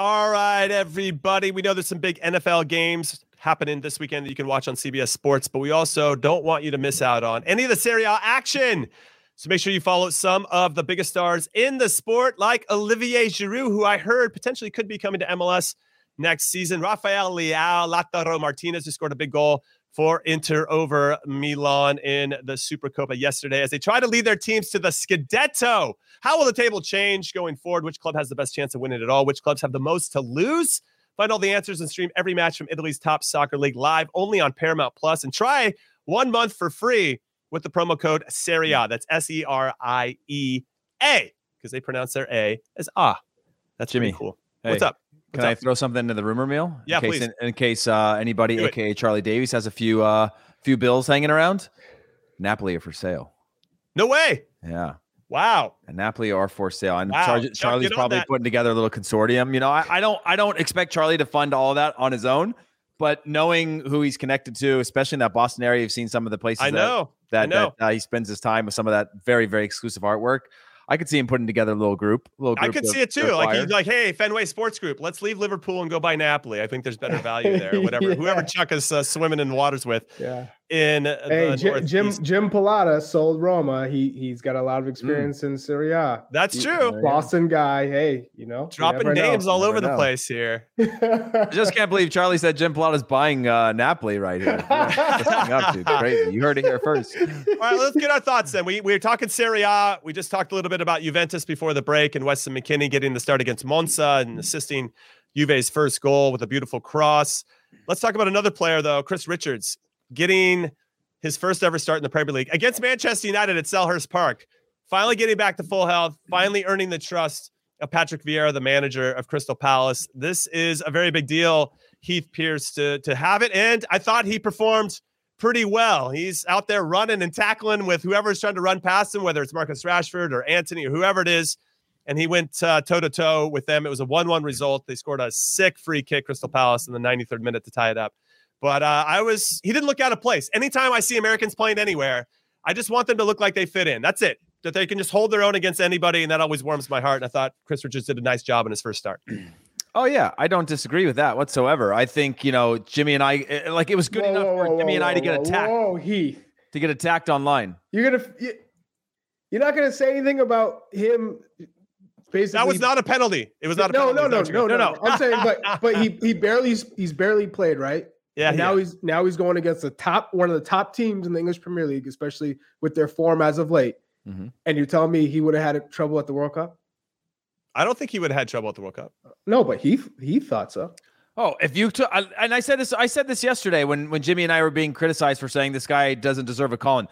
All right, everybody. We know there's some big NFL games happening this weekend that you can watch on CBS Sports, but we also don't want you to miss out on any of the Serie A action. So make sure you follow some of the biggest stars in the sport, like Olivier Giroud, who I heard potentially could be coming to MLS next season. Rafael Leão, Lautaro Martinez, who scored a big goal for Inter over Milan in the Supercopa yesterday as they try to lead their teams to the Scudetto. How will the table change going forward? Which club has the best chance of winning it all? Which clubs have the most to lose? Find all the answers and stream every match from Italy's top soccer league live only on Paramount Plus and try one month for free with the promo code SERIA. That's S E R I E A because they pronounce their A as ah. That's Jimmy. cool. Hey, What's up? Can I throw something into the rumor mill? Yeah, in case, please. In, in case uh, anybody, Do it. aka Charlie Davies, has a few uh, few bills hanging around. Napoli are for sale. No way. Yeah, Wow. and Napoli are for sale. And Wow. Char- Charlie's probably putting together a little consortium. You know, I, I don't I don't expect Charlie to fund all that on his own, but knowing who he's connected to, especially in that Boston area, you've seen some of the places I that- know. that, know. that uh, he spends his time with some of that very very exclusive artwork. I could see him putting together a little group. A little I could see it too. Like he's like, hey, Fenway Sports Group, let's leave Liverpool and go buy Napoli. I think there's better value there. Whatever, Yeah. whoever Chuck is uh, swimming in waters with Yeah. In Hey, the Jim, Jim Northeast. Jim Pallotta sold Roma. He he's got a lot of experience in Serie A. That's He- true. Boston guy. Hey, you know, you Dropping know. names all over never the know. place here. I just can't believe Charlie said Jim Pallotta's buying uh, Napoli right here. Up to? Crazy. You heard it here first. All right, let's get our thoughts then. We, we were talking Serie A. We just talked a little bit about Juventus before the break and Weston McKennie getting the start against Monza and assisting Juve's first goal with a beautiful cross. Let's talk about another player, though, Chris Richards, getting his first ever start in the Premier League against Manchester United at Selhurst Park. Finally getting back to full health, finally earning the trust of Patrick Vieira, the manager of Crystal Palace. This is a very big deal, Heath Pearce, to, to have it. And I thought he performed pretty well. He's out there running and tackling with whoever's trying to run past him, whether it's Marcus Rashford or Antony or whoever it is. And he went toe to toe with them. It was a 1 1 result. They scored a sick free kick, Crystal Palace, in the 93rd minute to tie it up. But uh, I was, he didn't look out of place. Anytime I see Americans playing anywhere, I just want them to look like they fit in. That's it. That they can just hold their own against anybody. And that always warms my heart. And I thought Chris Richards did a nice job in his first start. Oh yeah, I don't disagree with that whatsoever. I think you know Jimmy and I eh, like it was good Whoa, enough whoa, for whoa, Jimmy and I to get attacked Whoa, Heath, to get attacked online. you're gonna you, you're not gonna say anything about him. Basically, That was not a penalty. It was not a no, penalty. no, Is that no, no, no, I'm saying, but but he he barely he's barely played, right? Yeah, And now yeah. he's now he's going against the top one of the top teams in the English Premier League, especially with their form as of late. Mhm. And you're telling me he would have had trouble at the World Cup? I don't think he would have had trouble at the World Cup. No, but he he thought so. Oh, if you took, and I said this, I said this yesterday when when Jimmy and I were being criticized for saying this guy doesn't deserve a call in.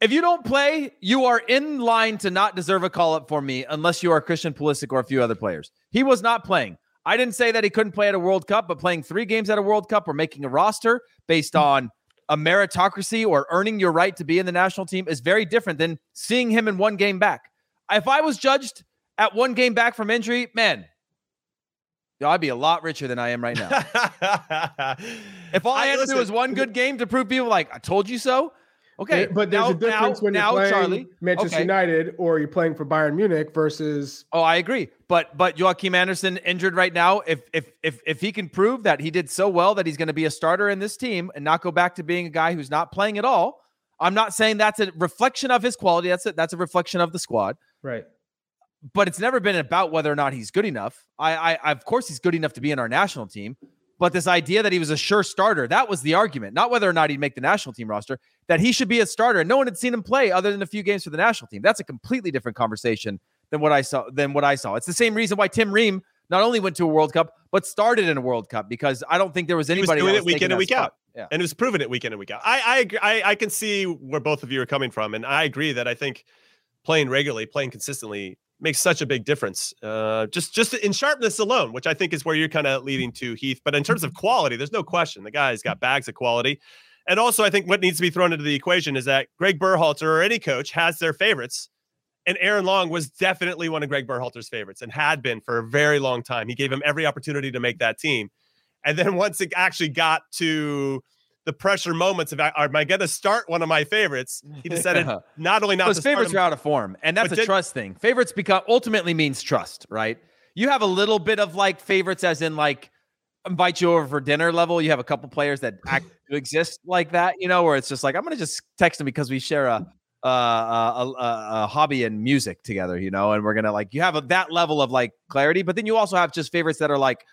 If you don't play, you are in line to not deserve a call up for me unless you are Christian Pulisic or a few other players. He was not playing. I didn't say that he couldn't play at a World Cup, but playing three games at a World Cup or making a roster based hmm. on a meritocracy or earning your right to be in the national team is very different than seeing him in one game back. If I was judged at one game back from injury, man, I'd be a lot richer than I am right now. If all I, had to do was one good game to prove people like I told you so, okay. but there's now, a difference now, when you're now, playing Charlie. Manchester okay. United or you're playing for Bayern Munich versus Oh, I agree. But but Joachim Andersen injured right now. If if if if he can prove that he did so well that he's going to be a starter in this team and not go back to being a guy who's not playing at all, I'm not saying that's a reflection of his quality. That's a, that's a reflection of the squad. right. But it's never been about whether or not he's good enough. I, I of course he's good enough to be in our national team. But this idea that he was a sure starter, that was the argument, not whether or not he'd make the national team roster, that he should be a starter. And no one had seen him play other than a few games for the national team. That's a completely different conversation than what I saw than what I saw. It's the same reason why Tim Ream not only went to a World Cup, but started in a World Cup because I don't think there was He was anybody doing else it week in and week spot. out. Yeah. and it was proven it week in and week out. I I, agree, I I can see where both of you are coming from, and I agree that I think playing regularly, playing consistently makes such a big difference. Uh, just just in sharpness alone, which I think is where you're kind of leading to, Heath. But in terms of quality, there's no question the guy's got bags of quality. And also, I think what needs to be thrown into the equation is that Greg Berhalter or any coach has their favorites. And Aaron Long was definitely one of Greg Berhalter's favorites and had been for a very long time. He gave him every opportunity to make that team. And then once it actually got to the pressure moments of am I going to start one of my favorites, he decided Yeah. not only not Those to favorites him, are out of form, and that's a did- trust thing. Favorites become ultimately means trust, right? You have a little bit of like favorites, as in like invite you over for dinner level. You have a couple players that act to exist like that, you know, where it's just like I'm gonna just text them because we share a uh, a, a, a, hobby and music together, you know, and we're gonna like you have a, that level of like clarity, but then you also have just favorites that are like,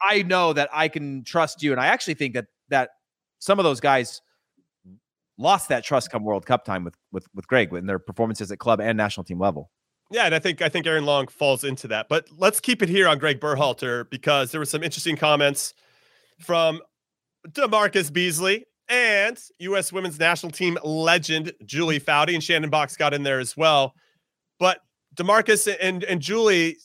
I know that I can trust you, and I actually think that that some of those guys lost that trust mm-hmm. come World Cup time with with with Greg in their performances at club and national team level. Yeah, and I think I think Aaron Long falls into that. But let's keep it here on Greg Berhalter because there were some interesting comments from DaMarcus Beasley and U.S. Women's National Team legend Julie Foudy and Shannon Boxx got in there as well. But DaMarcus and and Julie,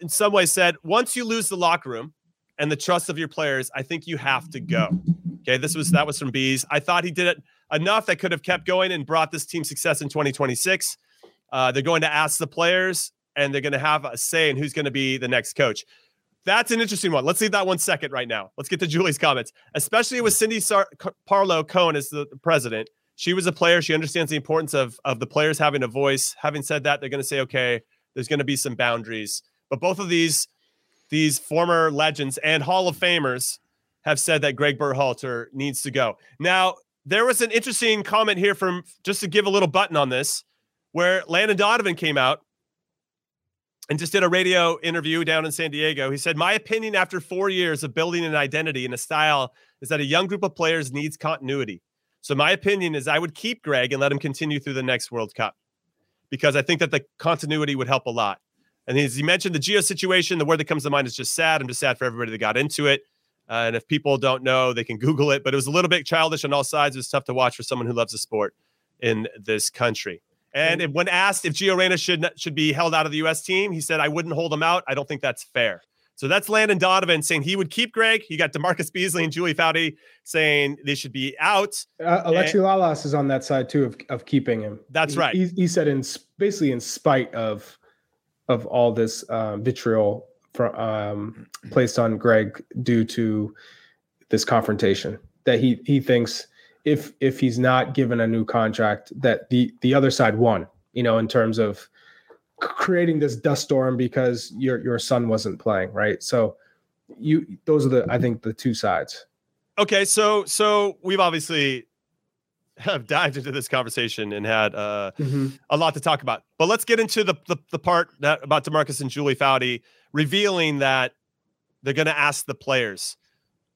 in some way said once you lose the locker room and the trust of your players, I think you have to go. Okay, this was that was from Bees. I thought he did it enough that could have kept going and brought this team success in 2026. Uh, they're going to ask the players, and they're going to have a say in who's going to be the next coach. That's an interesting one. Let's leave that one second right now. Let's get to Julie's comments, especially with Cindy Sar- Parlow Cone as the, president. She was a player. She understands the importance of of the players having a voice. Having said that, they're going to say, okay, there's going to be some boundaries. But both of these these former legends and Hall of Famers have said that Greg Berhalter needs to go. Now, there was an interesting comment here from just to give a little button on this where Landon Donovan came out and just did a radio interview down in San Diego. He said, My opinion after four years of building an identity and a style is that a young group of players needs continuity. So, my opinion is I would keep Greg and let him continue through the next World Cup because I think that the continuity would help a lot. And as he mentioned, the Gio situation, the word that comes to mind is just sad. I'm just sad for everybody that got into it. Uh, and if people don't know, they can Google it. But it was a little bit childish on all sides. It was tough to watch for someone who loves the sport in this country. And mm-hmm. when asked if Gio Reyna should should be held out of the U.S. team, he said, "I wouldn't hold him out. I don't think that's fair." So that's Landon Donovan saying he would keep Greg. You got DaMarcus Beasley and Julie Foudy saying they should be out. Uh, Alexi Lalas is on that side too of, of keeping him. That's he, right. He, he, said in basically in spite of of all this uh, vitriol um, placed on Greg due to this confrontation that he he thinks if if he's not given a new contract that the the other side won you know in terms of creating this dust storm because your your son wasn't playing right? So you those are the i think the two sides. Okay so so we've obviously have dived into this conversation and had uh, mm-hmm. a lot to talk about but let's get into the the, the part that about damarcus and julie foudy revealing that they're going to ask the players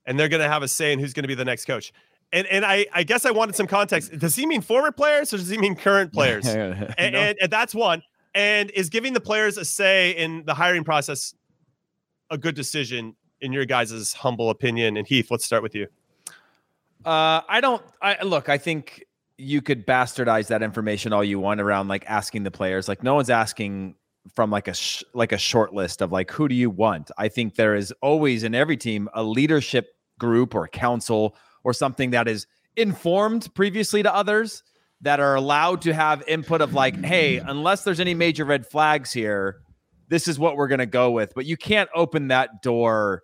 and they're going to have a say in who's going to be the next coach and and I, I guess I wanted some context. Does he mean former players or does he mean current players? and, and, and, that's one. And is giving the players a say in the hiring process a good decision in your guys' humble opinion? And Heath, let's start with you. Uh, I don't. I look. I think you could bastardize that information all you want around like asking the players. Like no one's asking from like a sh- like a short list of like who do you want. I think there is always in every team a leadership group or council or something that is informed previously to others that are allowed to have input of like, hey, unless there's any major red flags here, this is what we're going to go with. But you can't open that door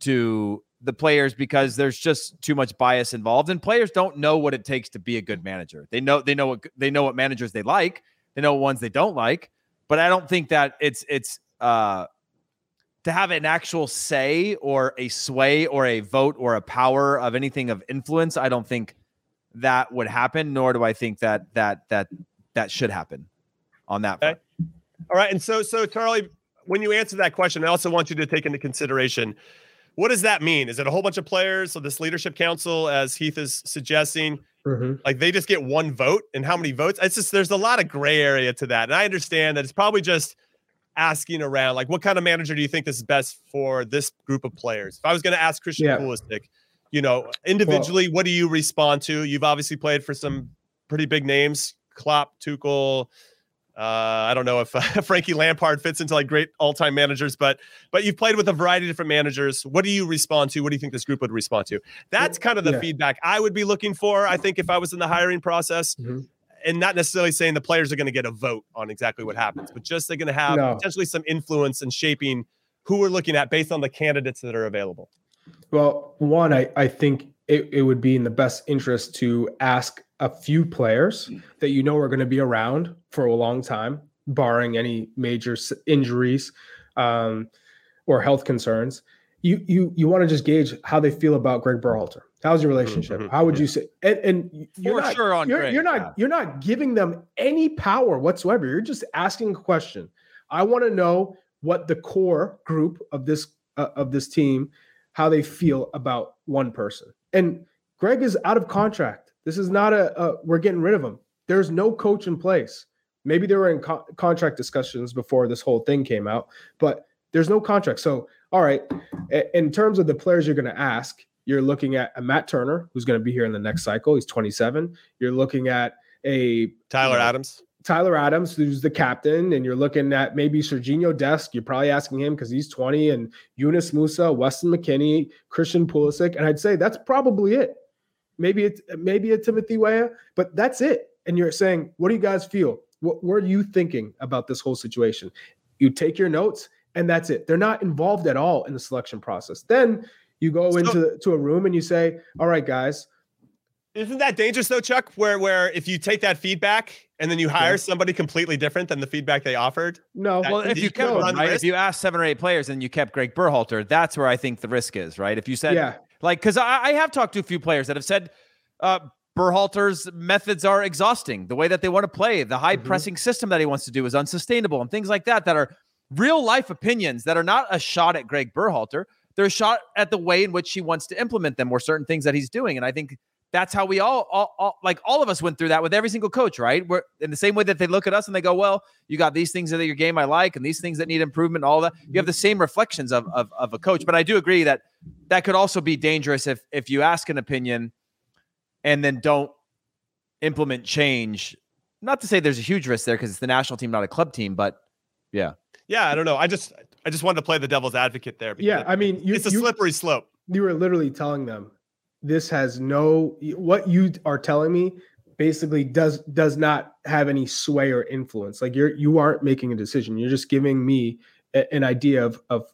to the players because there's just too much bias involved and players don't know what it takes to be a good manager. They know they know what they know what managers they like, they know ones they don't like, but I don't think that it's it's uh to have an actual say or a sway or a vote or a power of anything of influence, I don't think that would happen. Nor do I think that that that that should happen on that. Okay. All right, and so so Charlie, when you answer that question, I also want you to take into consideration what does that mean? Is it a whole bunch of players? So this leadership council, as Heath is suggesting, mm-hmm. like they just get one vote, and how many votes? It's just there's a lot of gray area to that, and I understand that it's probably just asking around like what kind of manager do you think this is best for this group of players if i was going to ask christian yeah. Pulisic, you know individually well, what do you respond to you've obviously played for some pretty big names klopp tuchel uh, I don't know if uh, Frankie Lampard fits into like great all-time managers, but but you've played with a variety of different managers. What do you respond to? What do you think this group would respond to? That's kind of the yeah. feedback I would be looking for. I think if I was in the hiring process, mm-hmm and not necessarily saying the players are going to get a vote on exactly what happens, but just they're going to have no. potentially some influence in shaping who we're looking at based on the candidates that are available. Well, one, I, I think it, it would be in the best interest to ask a few players that you know are going to be around for a long time, barring any major injuries um, or health concerns. you you you want to just gauge how they feel about Greg Berhalter. How's your relationship? Mhm. How would you say? And, and you're For not, sure on you're, Greg, you're not yeah. you're not giving them any power whatsoever. You're just asking a question. I want to know what the core group of this uh, of this team how they feel about one person. And Greg is out of contract. This is not a, a we're getting rid of him. There's no coach in place. Maybe they were in co- contract discussions before this whole thing came out, but there's no contract. So, all right, in terms of the players you're going to ask, you're looking at a Matt Turner, who's going to be here in the next cycle. He's 27. You're looking at a Tyler Yeah. Adams. Tyler Adams, who's the captain, and you're looking at maybe Sergiño Dest. You're probably asking him because he's 20, and Yunus Musah, Weston McKennie, Christian Pulisic, and I'd say that's probably it. Maybe it's maybe a Timothy Weah, but that's it. And you're saying, what do you guys feel? What, were you thinking about this whole situation? You take your notes, and that's it. They're not involved at all in the selection process. Then you go So- into to a room and you say, all right, guys, Isn't that dangerous though, Chuck? Where where if you take that feedback and then you hire somebody completely different than the feedback they offered? no. That- Well, if you you kept run one, the right? If you asked seven or eight players and you kept Greg Berhalter, that's where I think the risk is, right? If you said, yeah, like, because I, I have talked to a few players that have said uh, Berhalter's methods are exhausting. The way that they want to play, the high Mhm. pressing system that he wants to do is unsustainable, and things like that that are real life opinions that are not a shot at Greg Berhalter. They're a shot at the way in which he wants to implement them or certain things that he's doing. And I think that's how we all, all, all like all of us went through that with every single coach, right? We're in the same way that they look at us and they go, well, you got these things in your game I like and these things that need improvement, all that. You have mm-hmm. the same reflections of, of, of a coach. But I do agree that that could also be dangerous if if you ask an opinion and then don't implement change. Not to say there's a huge risk there because it's the national team, not a club team, but Yeah, Yeah, I don't know. I just I just wanted to play the devil's advocate there. because yeah. I mean, you, it's a you, slippery slope. you were literally telling them this has no what you are telling me basically does does not have any sway or influence. Like you're you aren't making a decision. You're just giving me a- an idea of of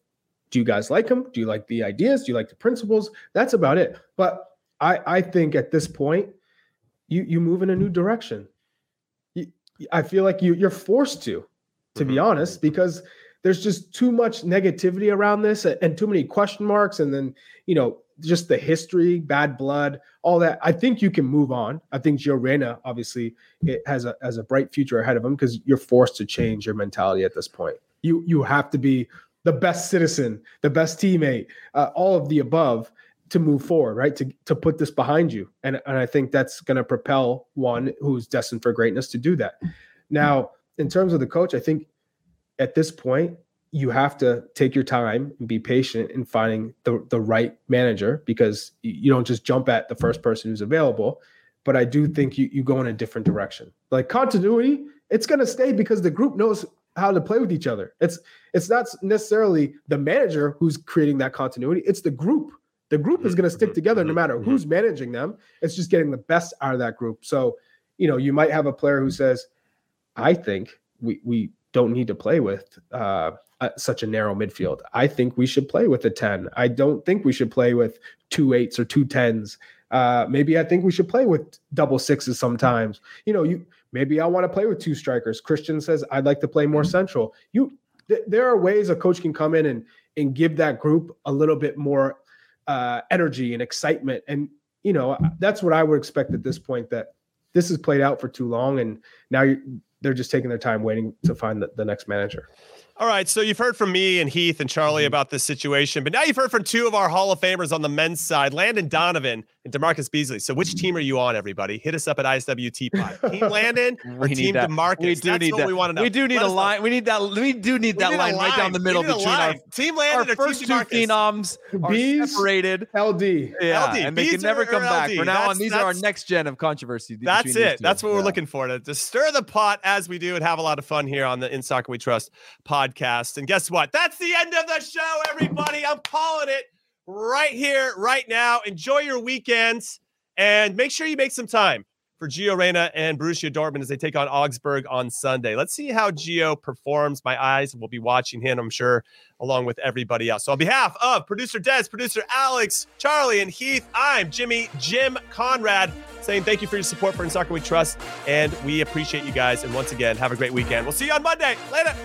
do you guys like him? Do you like the ideas? Do you like the principles? That's about it. But i i think at this point you you move in a new direction. You, i feel like you you're forced to to be Mhm. honest because there's just too much negativity around this and too many question marks. And then you know just the history bad blood all that i think you can move on. I think Gio Reyna obviously it has a has a bright future ahead of him because you're forced to change your mentality at this point. You you have to be the best citizen the best teammate uh, all of the above to move forward right? To to put this behind you. And and i think that's going to propel one who's destined for greatness to do that. Now in terms of the coach i think at this point you have to take your time and be patient in finding the, the right manager because you don't just jump at the first person who's available. But i do think you, you go in a different direction. Like continuity it's going to stay because the group knows how to play with each other. It's it's not necessarily the manager who's creating that continuity. It's the group. The group is going to stick Mhm, together no mhm, matter who's managing them. It's just getting the best out of that group. So you know you might have a player who says i think we we don't need to play with uh, uh, such a narrow midfield. I think we should play with a 10. I don't think we should play with two eights or two tens. Uh, maybe I think we should play with double sixes sometimes. You know, you maybe I want to play with two strikers. Christian says I'd like to play more central. You th- there are ways a coach can come in and and give that group a little bit more uh, energy and excitement. And you know, that's what I would expect at this point. That this has played out for too long, and now they're just taking their time waiting to find the, the next manager. All right, so you've heard from me and Heath and Charlie mm-hmm. about this situation, but now you've heard from two of our Hall of Famers on the men's side, Landon Donovan DaMarcus Beasley. So which team are you on, everybody? Hit us up at ISWT Pod. Team Landon or Team that. DaMarcus? we do That's need what that. we want to know. We do need Let a us know. line. We need that. We do need We that need a line, right down the middle need a between our, line. Team our Landon or first Team two DaMarcus? phenoms are Bees? separated. LD. Yeah, LD, and they can never come or back. We're now on, these are our next gen of controversy. That's it. That's what we're looking for to, to stir the pot as we do and have a lot of fun here on the In Soccer We Trust podcast. And guess what? That's the end of the show, everybody. I'm calling it right here, right now. Enjoy your weekends and make sure you make some time for Gio Reyna and Borussia Dortmund as they take on Augsburg on Sunday. Let's see how Gio performs. My eyes will be watching him, I'm sure, along with everybody else. So, on behalf of producer Des, producer Alex, Charlie, and Heath, I'm Jimmy Jim Conrad saying thank you for your support for In Soccer We Trust, and we appreciate you guys. And once again, have a great weekend. We'll see you on Monday. Later.